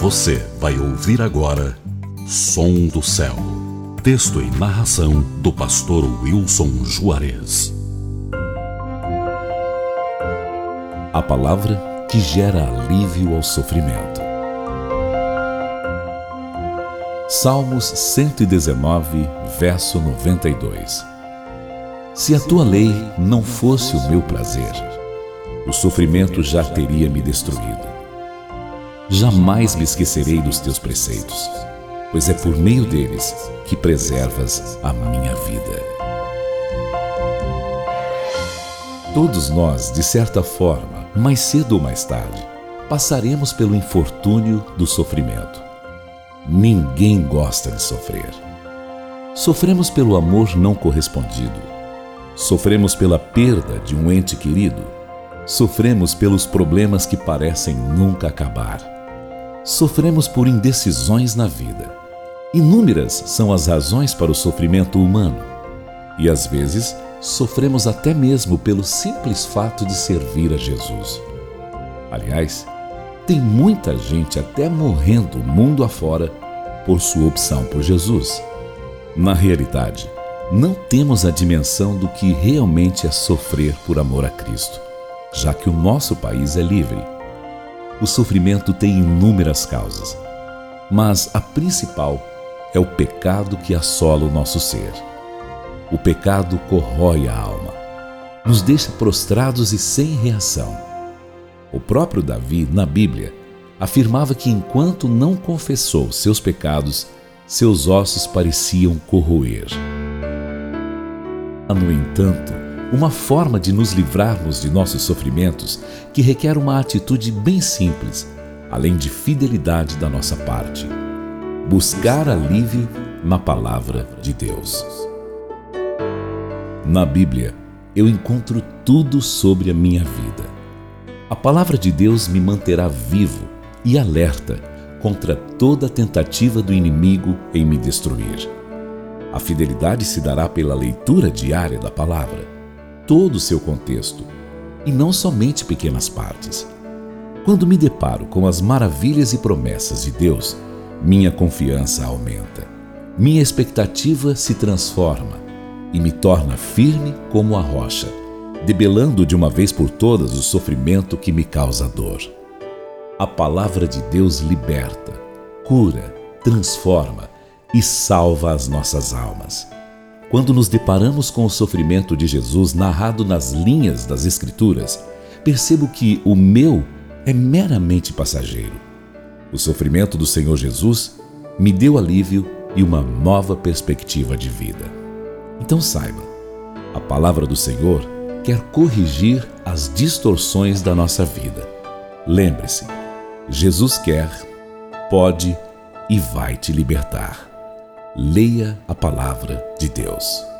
Você vai ouvir agora Som do Céu. Texto e narração do pastor Wilson Juarez. A palavra que gera alívio ao sofrimento. Salmos 119, verso 92. Se a tua lei não fosse o meu prazer, o sofrimento já teria me destruído. Jamais me esquecerei dos teus preceitos, pois é por meio deles que preservas a minha vida. Todos nós, de certa forma, mais cedo ou mais tarde, passaremos pelo infortúnio do sofrimento. Ninguém gosta de sofrer. Sofremos pelo amor não correspondido. Sofremos pela perda de um ente querido. Sofremos pelos problemas que parecem nunca acabar. Sofremos por indecisões na vida. Inúmeras são as razões para o sofrimento humano. E às vezes, sofremos até mesmo pelo simples fato de servir a Jesus. Aliás, tem muita gente até morrendo mundo afora por sua opção por Jesus. Na realidade, não temos a dimensão do que realmente é sofrer por amor a Cristo, já que o nosso país é livre. O sofrimento tem inúmeras causas, mas a principal é o pecado que assola o nosso ser. O pecado corrói a alma, nos deixa prostrados e sem reação o próprio Davi, na Bíblia, afirmava que enquanto não confessou seus pecados, seus ossos pareciam corroer. No entanto, uma forma de nos livrarmos de nossos sofrimentos que requer uma atitude bem simples, além de fidelidade da nossa parte: buscar alívio na palavra de Deus. Na Bíblia, eu encontro tudo sobre a minha vida a palavra de Deus me manterá vivo e alerta contra toda tentativa do inimigo em me destruir. A fidelidade se dará pela leitura diária da palavra, todo o seu contexto, e não somente pequenas partes. Quando me deparo com as maravilhas e promessas de Deus, minha confiança aumenta, minha expectativa se transforma e me torna firme como a rocha debelando de uma vez por todas o sofrimento que me causa dor. A palavra de Deus liberta, cura, transforma e salva as nossas almas. Quando nos deparamos com o sofrimento de Jesus narrado nas linhas das Escrituras, percebo que o meu é meramente passageiro. O sofrimento do Senhor Jesus me deu alívio e uma nova perspectiva de vida. Então saiba, a palavra do Senhor quer corrigir as distorções da nossa vida. Lembre-se, Jesus quer, pode e vai te libertar. Leia a palavra de Deus.